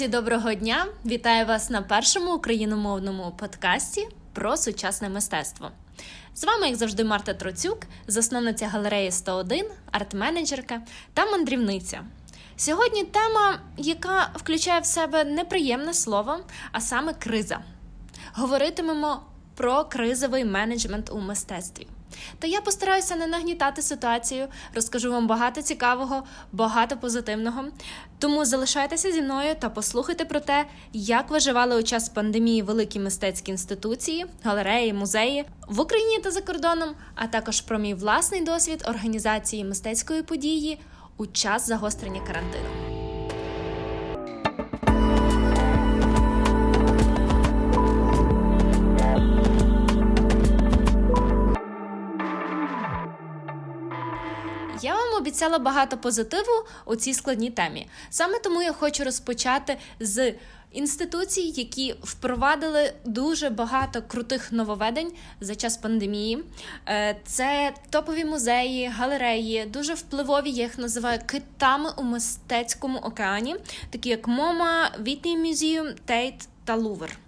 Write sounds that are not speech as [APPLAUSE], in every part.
Друзі, доброго дня! Вітаю вас на першому україномовному подкасті про сучасне мистецтво. З вами, як завжди, Марта Троцюк, засновниця галереї 101, арт-менеджерка та мандрівниця. Сьогодні тема, яка включає в себе неприємне слово, а саме криза. Говоритимемо про кризовий менеджмент у мистецтві. Та я постараюся не нагнітати ситуацію, розкажу вам багато цікавого, багато позитивного. Тому залишайтеся зі мною та послухайте про те, як виживали у час пандемії великі мистецькі інституції, галереї, музеї в Україні та за кордоном, а також про мій власний досвід організації мистецької події у час загострення карантину. Обіцяла багато позитиву у цій складній темі. Саме тому я хочу розпочати з інституцій, які впровадили дуже багато крутих нововведень за час пандемії. Е, це топові музеї, галереї, дуже впливові. Я їх називаю китами у мистецькому океані, такі як Мома, Whitney Museum, Тейт та Лувр.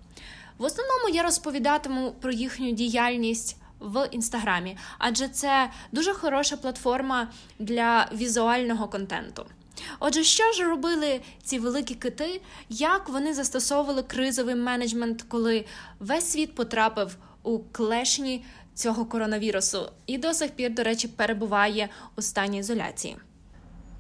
В основному я розповідатиму про їхню діяльність в інстаграмі, адже це дуже хороша платформа для візуального контенту. Отже, що ж робили ці великі кити, як вони застосовували кризовий менеджмент, коли весь світ потрапив у клешні цього коронавірусу, і до сих пір, до речі, перебуває у стані ізоляції.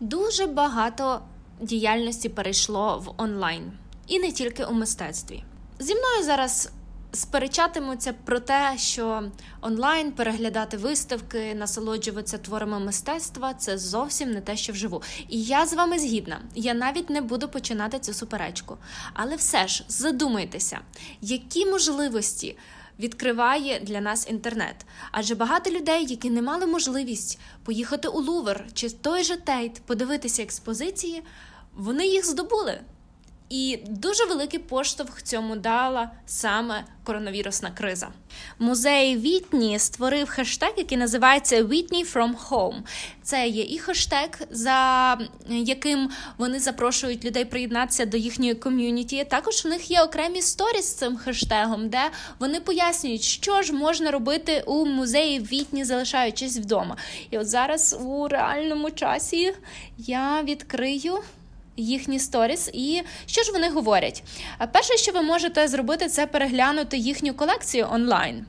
Дуже багато діяльності перейшло в онлайн, і не тільки у мистецтві. Зі мною зараз сперечатимуться про те, що онлайн переглядати виставки, насолоджуватися творами мистецтва це зовсім не те, що вживу. І я з вами згідна. Я навіть не буду починати цю суперечку. Але все ж задумайтеся, які можливості. Відкриває для нас інтернет, адже багато людей, які не мали можливість поїхати у Лувр чи той же Тейт, подивитися експозиції, вони їх здобули. І дуже великий поштовх цьому дала саме коронавірусна криза. Музей Вітні створив хештег, який називається Whitney from Home. Це є і хештег, за яким вони запрошують людей приєднатися до їхньої ком'юніті. Також у них є окремі сторіс з цим хештегом, де вони пояснюють, що ж можна робити у музеї Вітні, залишаючись вдома. І от зараз у реальному часі я відкрию їхні сторіс, і що ж вони говорять? Перше, що ви можете зробити, це переглянути їхню колекцію онлайн.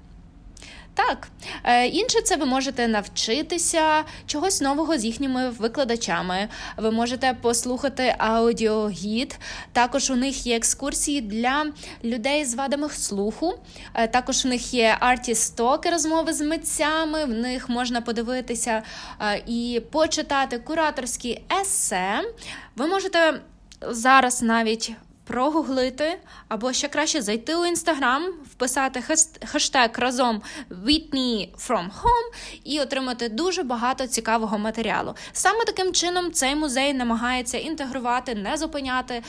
Так, е, інше це ви можете навчитися чогось нового з їхніми викладачами. Ви можете послухати аудіогід. Також у них є екскурсії для людей з вадами слуху. Е, також у них є арті-стоки, розмови з митцями. В них можна подивитися е, і почитати кураторські есе. Ви можете зараз навіть прогуглити, або ще краще зайти у інстаграм, вписати хештег разом Whitney from Home і отримати дуже багато цікавого матеріалу. Саме таким чином цей музей намагається інтегрувати, не зупиняти,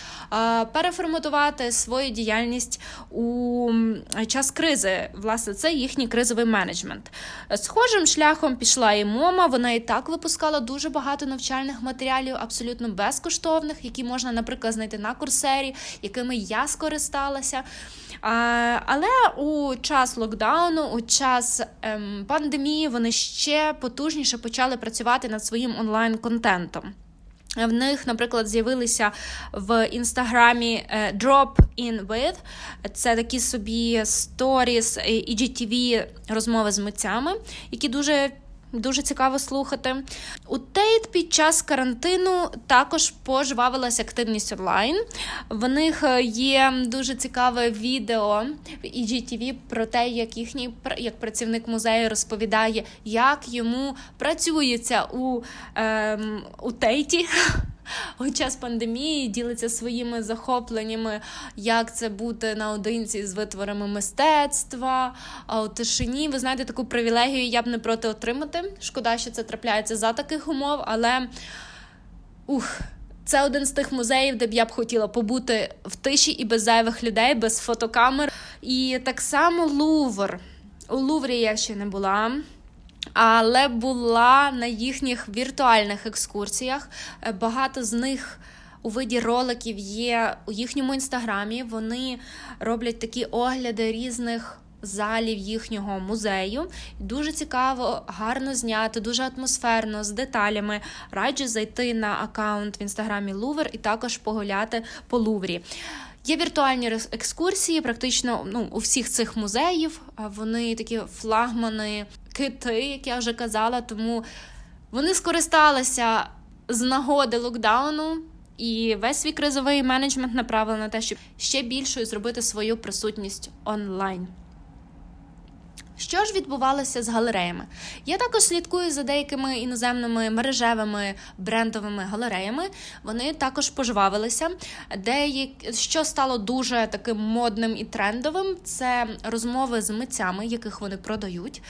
переформатувати свою діяльність у час кризи. Власне, це їхній кризовий менеджмент. Схожим шляхом пішла і мома. Вона і так випускала дуже багато навчальних матеріалів, абсолютно безкоштовних, які можна, наприклад, знайти на курсері якими я скористалася. Але у час локдауну, у час ем, пандемії, вони ще потужніше почали працювати над своїм онлайн-контентом. В них, наприклад, з'явилися в інстаграмі е, Drop In With. Це такі собі сторіс і GTV розмови з митцями, які дуже Дуже цікаво слухати. У Тейт під час карантину також пожвавилася активність онлайн. В них е, є дуже цікаве відео в IGTV про те, як їхній як працівник музею розповідає, як йому працюється у, ем, у Тейті. У час пандемії ділиться своїми захопленнями, як це бути наодинці з витворами мистецтва. У тишині ви знаєте таку привілегію, я б не проти отримати. Шкода, що це трапляється за таких умов, але ух. Це один з тих музеїв, де б я б хотіла побути в тиші і без зайвих людей, без фотокамер. І так само Лувр. У Луврі я ще не була але була на їхніх віртуальних екскурсіях. Е, багато з них у виді роликів є у їхньому інстаграмі. Вони роблять такі огляди різних. Залів їхнього музею дуже цікаво, гарно зняти, дуже атмосферно з деталями. Раджу зайти на аккаунт в інстаграмі Лувер і також погуляти по Луврі. Є віртуальні екскурсії, практично ну, у всіх цих музеїв. Вони такі флагмани, кити, як я вже казала, тому вони скористалися з нагоди локдауну. І весь свій кризовий менеджмент направили на те, щоб ще більшою зробити свою присутність онлайн. Що ж відбувалося з галереями? Я також слідкую за деякими іноземними мережевими брендовими галереями. Вони також пожвавилися. Деякі, що стало дуже таким модним і трендовим, це розмови з митцями, яких вони продають.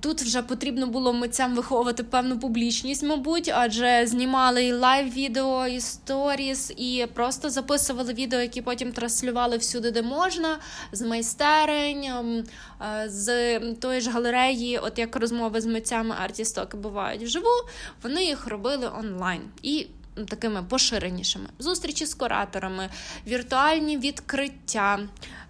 Тут вже потрібно було митцям виховувати певну публічність, мабуть, адже знімали і лайв-відео, і сторіс, і просто записували відео, які потім транслювали всюди, де можна, з майстерень, ем, е, з тої ж галереї, от як розмови з митцями артістоки бувають вживу, вони їх робили онлайн. І такими поширенішими зустрічі з кураторами, віртуальні відкриття.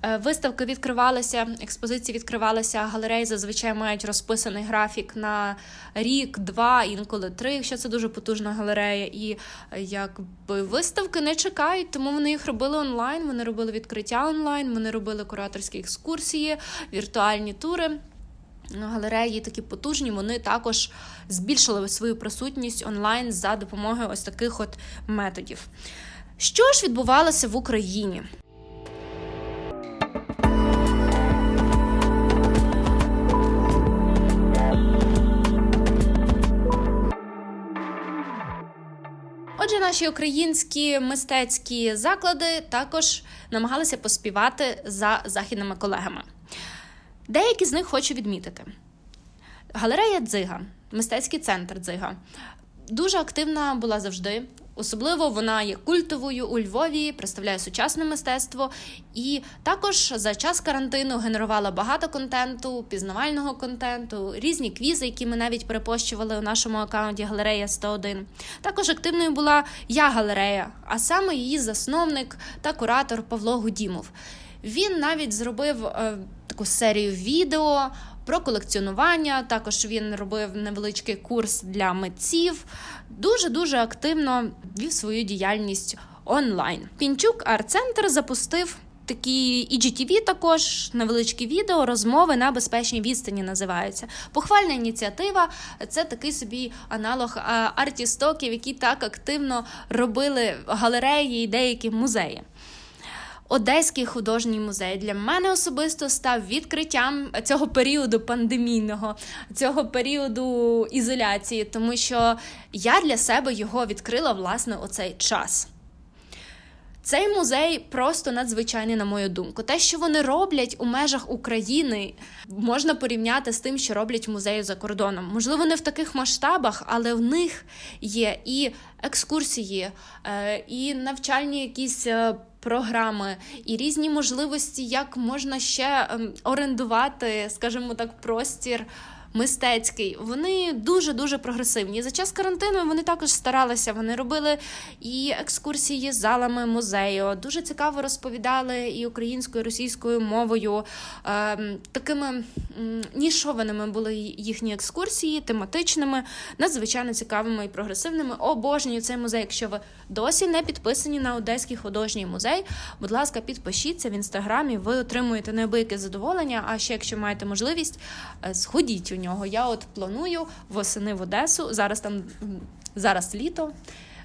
Е, виставки відкривалися, експозиції відкривалися, галереї зазвичай мають розписаний графік на рік, два, інколи три, якщо це дуже потужна галерея. І е, якби виставки не чекають, тому вони їх робили онлайн. Вони робили відкриття онлайн, вони робили кураторські екскурсії, віртуальні тури. Галереї такі потужні, вони також збільшили свою присутність онлайн за допомогою ось таких от методів. Що ж відбувалося в Україні? Отже, наші українські мистецькі заклади також намагалися поспівати за західними колегами. Деякі з них хочу відмітити. Галерея Дзига, мистецький центр Дзига, дуже активна була завжди. Особливо вона є культовою у Львові, представляє сучасне мистецтво, і також за час карантину генерувала багато контенту, пізнавального контенту, різні квізи, які ми навіть перепощували у нашому аккаунті Галерея 101. Також активною була я галерея, а саме її засновник та куратор Павло Гудімов. Він навіть зробив е, таку серію відео про колекціонування. Також він робив невеличкий курс для митців. Дуже дуже активно вів свою діяльність онлайн. Пінчук арт-центр запустив. Такі IGTV також невеличкі відео, розмови на безпечній відстані називаються. Похвальна ініціатива це такий собі аналог артістоків, які так активно робили галереї і деякі музеї. Одеський художній музей для мене особисто став відкриттям цього періоду пандемійного, цього періоду ізоляції, тому що я для себе його відкрила власне у цей час. Цей музей просто надзвичайний, на мою думку. Те, що вони роблять у межах України, можна порівняти з тим, що роблять музеї за кордоном. Можливо, не в таких масштабах, але в них є і екскурсії, е, і навчальні якісь. Програми і різні можливості, як можна ще ем, орендувати, скажімо так, простір мистецький, вони дуже дуже прогресивні. За час карантину вони також старалися. Вони робили і екскурсії з залами музею. Дуже цікаво розповідали і українською, і російською мовою. Е, такими нішованими були їхні екскурсії, тематичними, надзвичайно цікавими і прогресивними. Обожнюю цей музей. Якщо ви досі не підписані на Одеський художній музей, будь ласка, підпишіться в інстаграмі. Ви отримуєте неабияке задоволення. А ще якщо маєте можливість, е, сходіть у нього нього. Я от планую восени в Одесу. Зараз там зараз літо,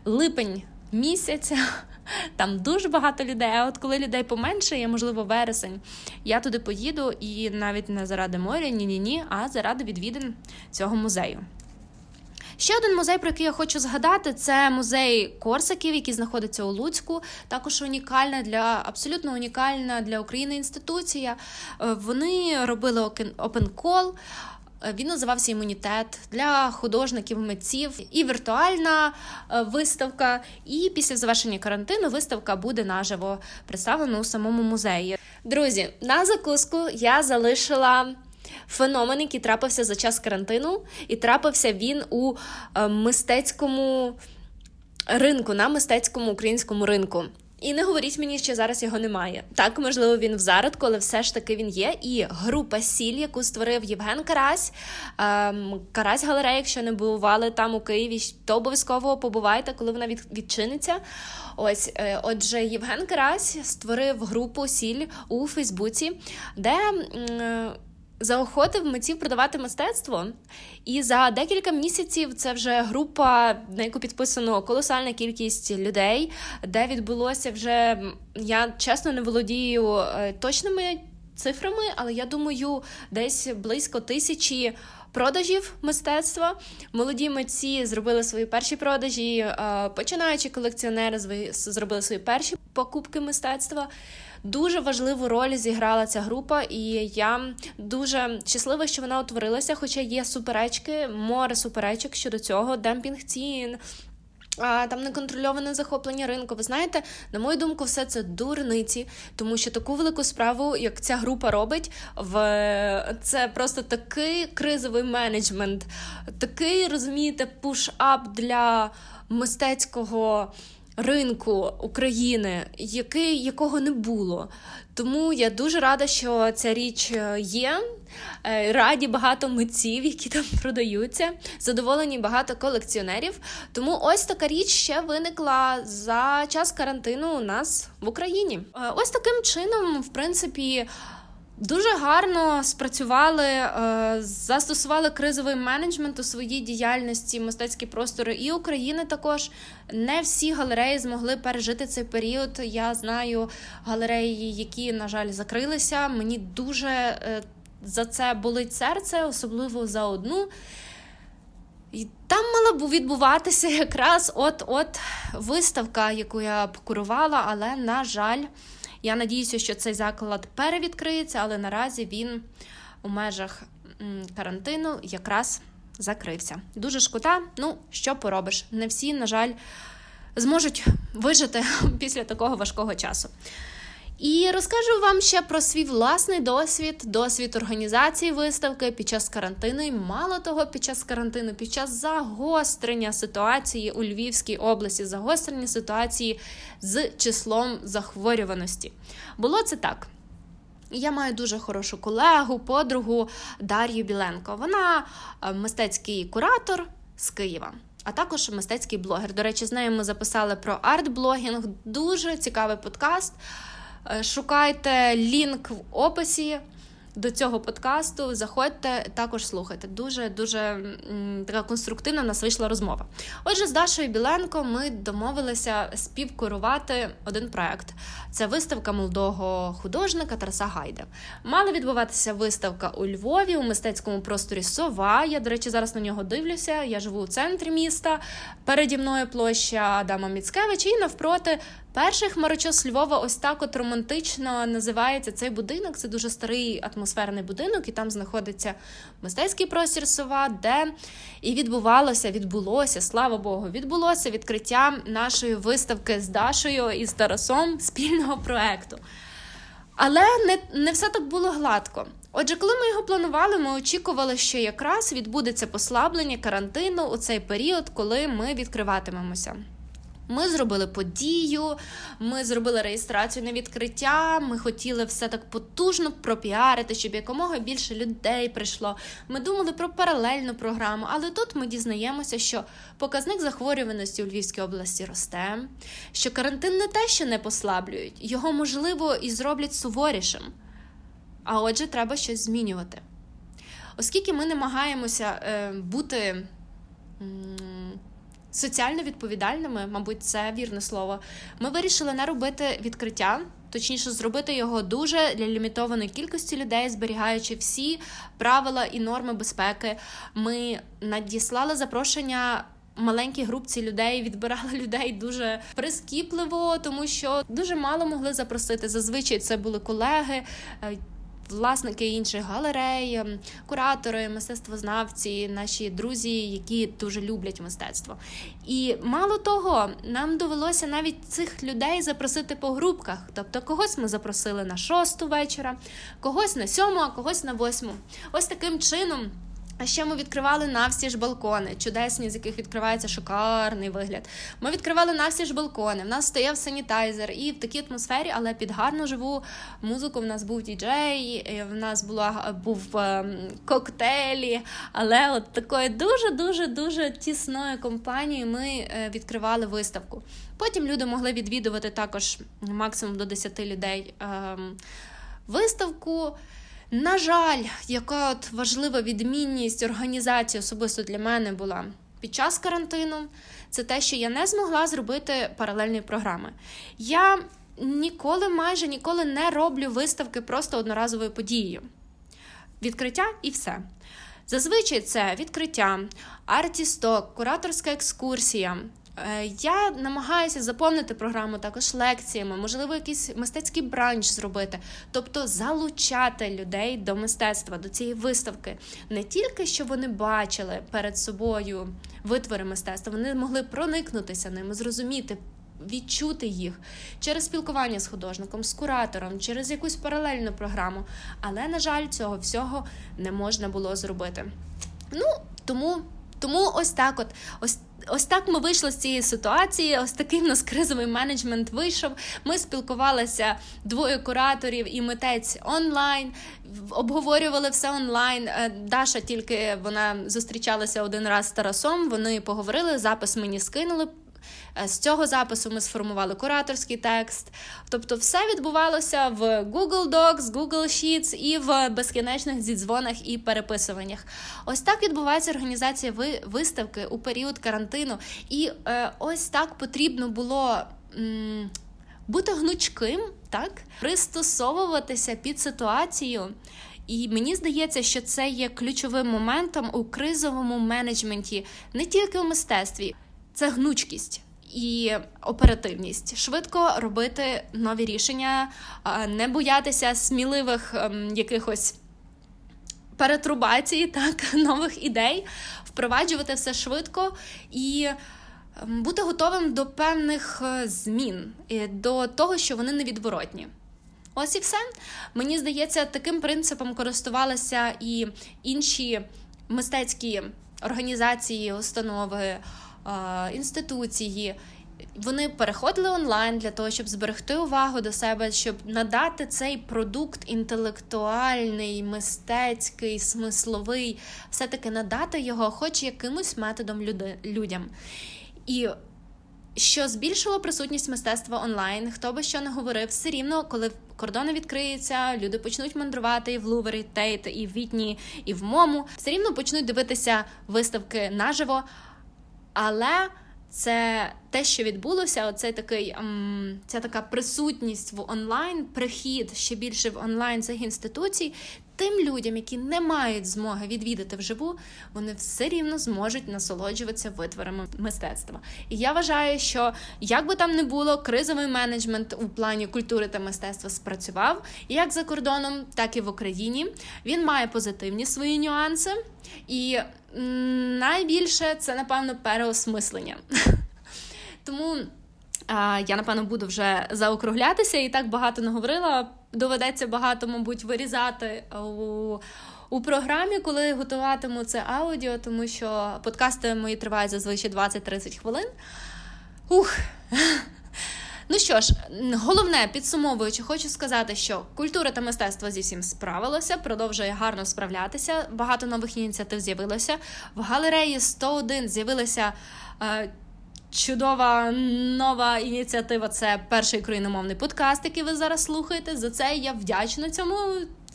липень місяця. [LAUGHS] Там дуже багато людей. А от коли людей поменше, є, можливо, вересень, я туди поїду і навіть не заради моря, ні-ні ні, а заради відвідин цього музею. Ще один музей, про який я хочу згадати, це музей Корсаків, який знаходиться у Луцьку. Також унікальна для абсолютно унікальна для України інституція. Е, вони робили Е, він називався імунітет для художників, митців і віртуальна е, виставка. І після завершення карантину виставка буде наживо представлена у самому музеї. Друзі, на закуску я залишила. Феномен, який трапився за час карантину, і трапився він у е, мистецькому ринку на мистецькому українському ринку. І не говоріть мені, що зараз його немає. Так, можливо, він в зародку, але все ж таки він є. І група сіль, яку створив Євген Карась, ем, Карась галерея, якщо не бували там у Києві, то обов'язково побувайте, коли вона від, відчиниться. Ось, е, отже, Євген Карась створив групу сіль у Фейсбуці, де. Е, заохотив митців продавати мистецтво. І за декілька місяців це вже група, на яку підписано колосальна кількість людей, де відбулося вже. Я чесно не володію е, точними цифрами, але я думаю, десь близько тисячі. Продажів мистецтва молоді митці зробили свої перші продажі, е, починаючи колекціонери зробили свої перші покупки мистецтва. Дуже важливу роль зіграла ця група, і я дуже щаслива, що вона утворилася. Хоча є суперечки, море суперечок щодо цього, демпінг цін. А, Там неконтрольоване захоплення ринку. Ви знаєте, на мою думку, все це дурниці, тому що таку велику справу, як ця група робить, в це просто такий кризовий менеджмент, такий розумієте, push-up для мистецького ринку України, який, якого не було. Тому я дуже рада, що ця річ е, є. Е, раді багато митців, які там [LAUGHS] продаються. Задоволені багато колекціонерів. Тому ось така річ ще виникла за час карантину у нас в Україні. Е, ось таким чином, в принципі. Дуже гарно спрацювали, е, застосували кризовий менеджмент у своїй діяльності, мистецькі простори і України також не всі галереї змогли пережити цей період. Я знаю галереї, які, на жаль, закрилися. Мені дуже е, за це болить серце, особливо за одну. І Там мала б відбуватися якраз от-от виставка, яку я б курувала, але, на жаль. Я надіюся, що цей заклад перевідкриється, але наразі він у межах карантину якраз закрився. Дуже шкода, ну що поробиш? Не всі, на жаль, зможуть вижити [LAUGHS] після такого важкого часу. І розкажу вам ще про свій власний досвід, досвід організації виставки під час карантину. І мало того, під час карантину, під час загострення ситуації у Львівській області, загострення ситуації з числом захворюваності. Було це так. Я маю дуже хорошу колегу, подругу Дар'ю Біленко. Вона е, мистецький куратор з Києва. А також мистецький блогер. До речі, з нею ми записали про арт-блогінг. Дуже цікавий подкаст. Е, шукайте лінк в описі до цього подкасту. Заходьте, також слухайте. Дуже дуже така конструктивна в нас вийшла розмова. Отже, з Дашою Біленко ми домовилися співкурувати один проект. Це виставка молодого художника Тараса Гайда. Мала відбуватися виставка у Львові у мистецькому просторі Сова. Я, до речі, зараз на нього дивлюся. Я живу у центрі міста. Переді мною площа Адама Міцкевича і навпроти Перший хмарочос Львова, ось так от романтично називається цей будинок. Це дуже старий атмосферний будинок, і там знаходиться мистецький простір сова, де і відбувалося, відбулося, слава Богу, відбулося відкриття нашої виставки з Дашою і з Тарасом спільного проекту. Але не, не все так було гладко. Отже, коли ми його планували, ми очікували, що якраз відбудеться послаблення карантину у цей період, коли ми відкриватимемося. Ми зробили подію, ми зробили реєстрацію на відкриття. Ми хотіли все так потужно пропіарити, щоб якомога більше людей прийшло. Ми думали про паралельну програму, але тут ми дізнаємося, що показник захворюваності у Львівській області росте, що карантин не те, що не послаблюють, його можливо і зроблять суворішим. А отже, треба щось змінювати. Оскільки ми намагаємося е, бути. Соціально відповідальними, мабуть, це вірне слово. Ми вирішили не робити відкриття. Точніше, зробити його дуже для лімітованої кількості людей, зберігаючи всі правила і норми безпеки. Ми надіслали запрошення маленькій групці людей, відбирали людей дуже прискіпливо, тому що дуже мало могли запросити. Зазвичай це були колеги, е, власники інших галерей, ем, куратори, мистецтвознавці, наші друзі, які дуже люблять мистецтво. І мало того, нам довелося навіть цих людей запросити по групках. Тобто, когось ми запросили на шосту вечора, когось на сьому, а когось на восьму. Ось таким чином. А ще ми відкривали навсі ж балкони, чудесні, з яких відкривається шикарний вигляд. Ми відкривали навсі ж балкони. В нас стояв санітайзер, і в такій атмосфері, але під гарну живу музику. В нас був діджей, в нас була був ем, коктейлі. Але от такою дуже дуже дуже тісною компанією ми е, відкривали виставку. Потім люди могли відвідувати також максимум до 10 людей ем, виставку. На жаль, яка от важлива відмінність організації особисто для мене була під час карантину, це те, що я не змогла зробити паралельні програми. Я ніколи, майже ніколи не роблю виставки просто одноразовою подією. Відкриття і все. Зазвичай це відкриття, артісток, кураторська екскурсія, я намагаюся заповнити програму також лекціями, можливо, якийсь мистецький бранч зробити, тобто залучати людей до мистецтва, до цієї виставки. Не тільки щоб вони бачили перед собою витвори мистецтва, вони могли проникнутися ними, зрозуміти. Відчути їх через спілкування з художником, з куратором, через якусь паралельну програму. Але, на жаль, цього всього не можна було зробити. Ну, тому тому ось так от ось Ось так ми вийшли з цієї ситуації. Ось такий в нас кризовий менеджмент вийшов. Ми спілкувалися двоє кураторів і митець онлайн, обговорювали все онлайн. Е, Даша тільки вона зустрічалася один раз з Тарасом. Вони поговорили. Запис мені скинули. Е, з цього запису ми сформували кураторський текст. Тобто, все відбувалося в Google Docs, Google Sheets і в безкінечних зідзвонах і переписуваннях. Ось так відбувається організація виставки у період карантину. І е, ось так потрібно було. М- бути гнучким, так пристосовуватися під ситуацію. І мені здається, що це є ключовим моментом у кризовому менеджменті, не тільки у мистецтві, це гнучкість і оперативність, швидко робити нові рішення, не боятися сміливих ем, якихось перетрубацій, [LAUGHS] так, нових ідей, впроваджувати все швидко і. Ем, бути готовим до певних е, змін, до того, що вони невідворотні. Ось і все. Мені здається, таким принципом користувалися і інші мистецькі організації, установи, інституції. Вони переходили онлайн для того, щоб зберегти увагу до себе, щоб надати цей продукт інтелектуальний, мистецький, смисловий, все-таки надати його, хоч якимось методом людям. І що збільшило присутність мистецтва онлайн, хто би що не говорив, все рівно, коли кордони відкриються, люди почнуть мандрувати і в Лувер, і Тейт, і в Вітні, і в Мому, все рівно почнуть дивитися виставки наживо. Але це те, що відбулося, оцей такий ця така присутність в онлайн, прихід ще більше в онлайн цих інституцій. Тим людям, які не мають змоги відвідати вживу, вони все рівно зможуть насолоджуватися витворами мистецтва. І я вважаю, що як би там не було, кризовий менеджмент у плані культури та мистецтва спрацював як за кордоном, так і в Україні. Він має позитивні свої нюанси. І найбільше це, напевно, переосмислення. [LAUGHS] Тому я, напевно, буду вже заокруглятися і так багато не говорила. Доведеться багато, мабуть, вирізати у. У програмі, коли готуватиму це аудіо, тому що подкасти мої тривають зазвичай 20-30 хвилин. Ух! [LAUGHS] Ну що ж, головне підсумовуючи, хочу сказати, що культура та мистецтво зі всім справилося, продовжує гарно справлятися. Багато нових ініціатив з'явилося. В галереї 101 з'явилася. Е, Чудова нова ініціатива це перший україномовний подкаст, який ви зараз слухаєте. За це я вдячна цьому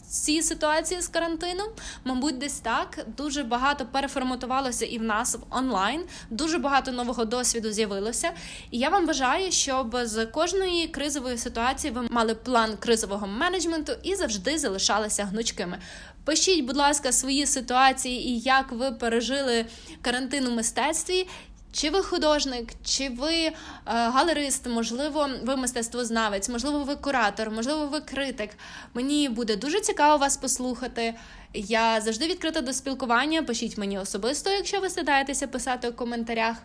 цій ситуації з карантином, мабуть, десь так дуже багато переформатувалося і в нас в онлайн. Дуже багато нового досвіду з'явилося. І я вам бажаю, щоб з кожної кризової ситуації ви мали план кризового менеджменту і завжди залишалися гнучкими. Пишіть, будь ласка, свої ситуації і як ви пережили карантин у мистецтві. Чи ви художник, чи ви е, галерист, можливо, ви мистецтвознавець, можливо, ви куратор, можливо, ви критик. Мені буде дуже цікаво вас послухати. Я завжди відкрита до спілкування. Пишіть мені особисто, якщо ви стидаєтеся писати у коментарях.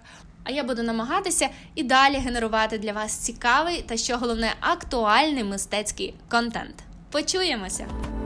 А я буду намагатися і далі генерувати для вас цікавий та що головне актуальний мистецький контент. Почуємося!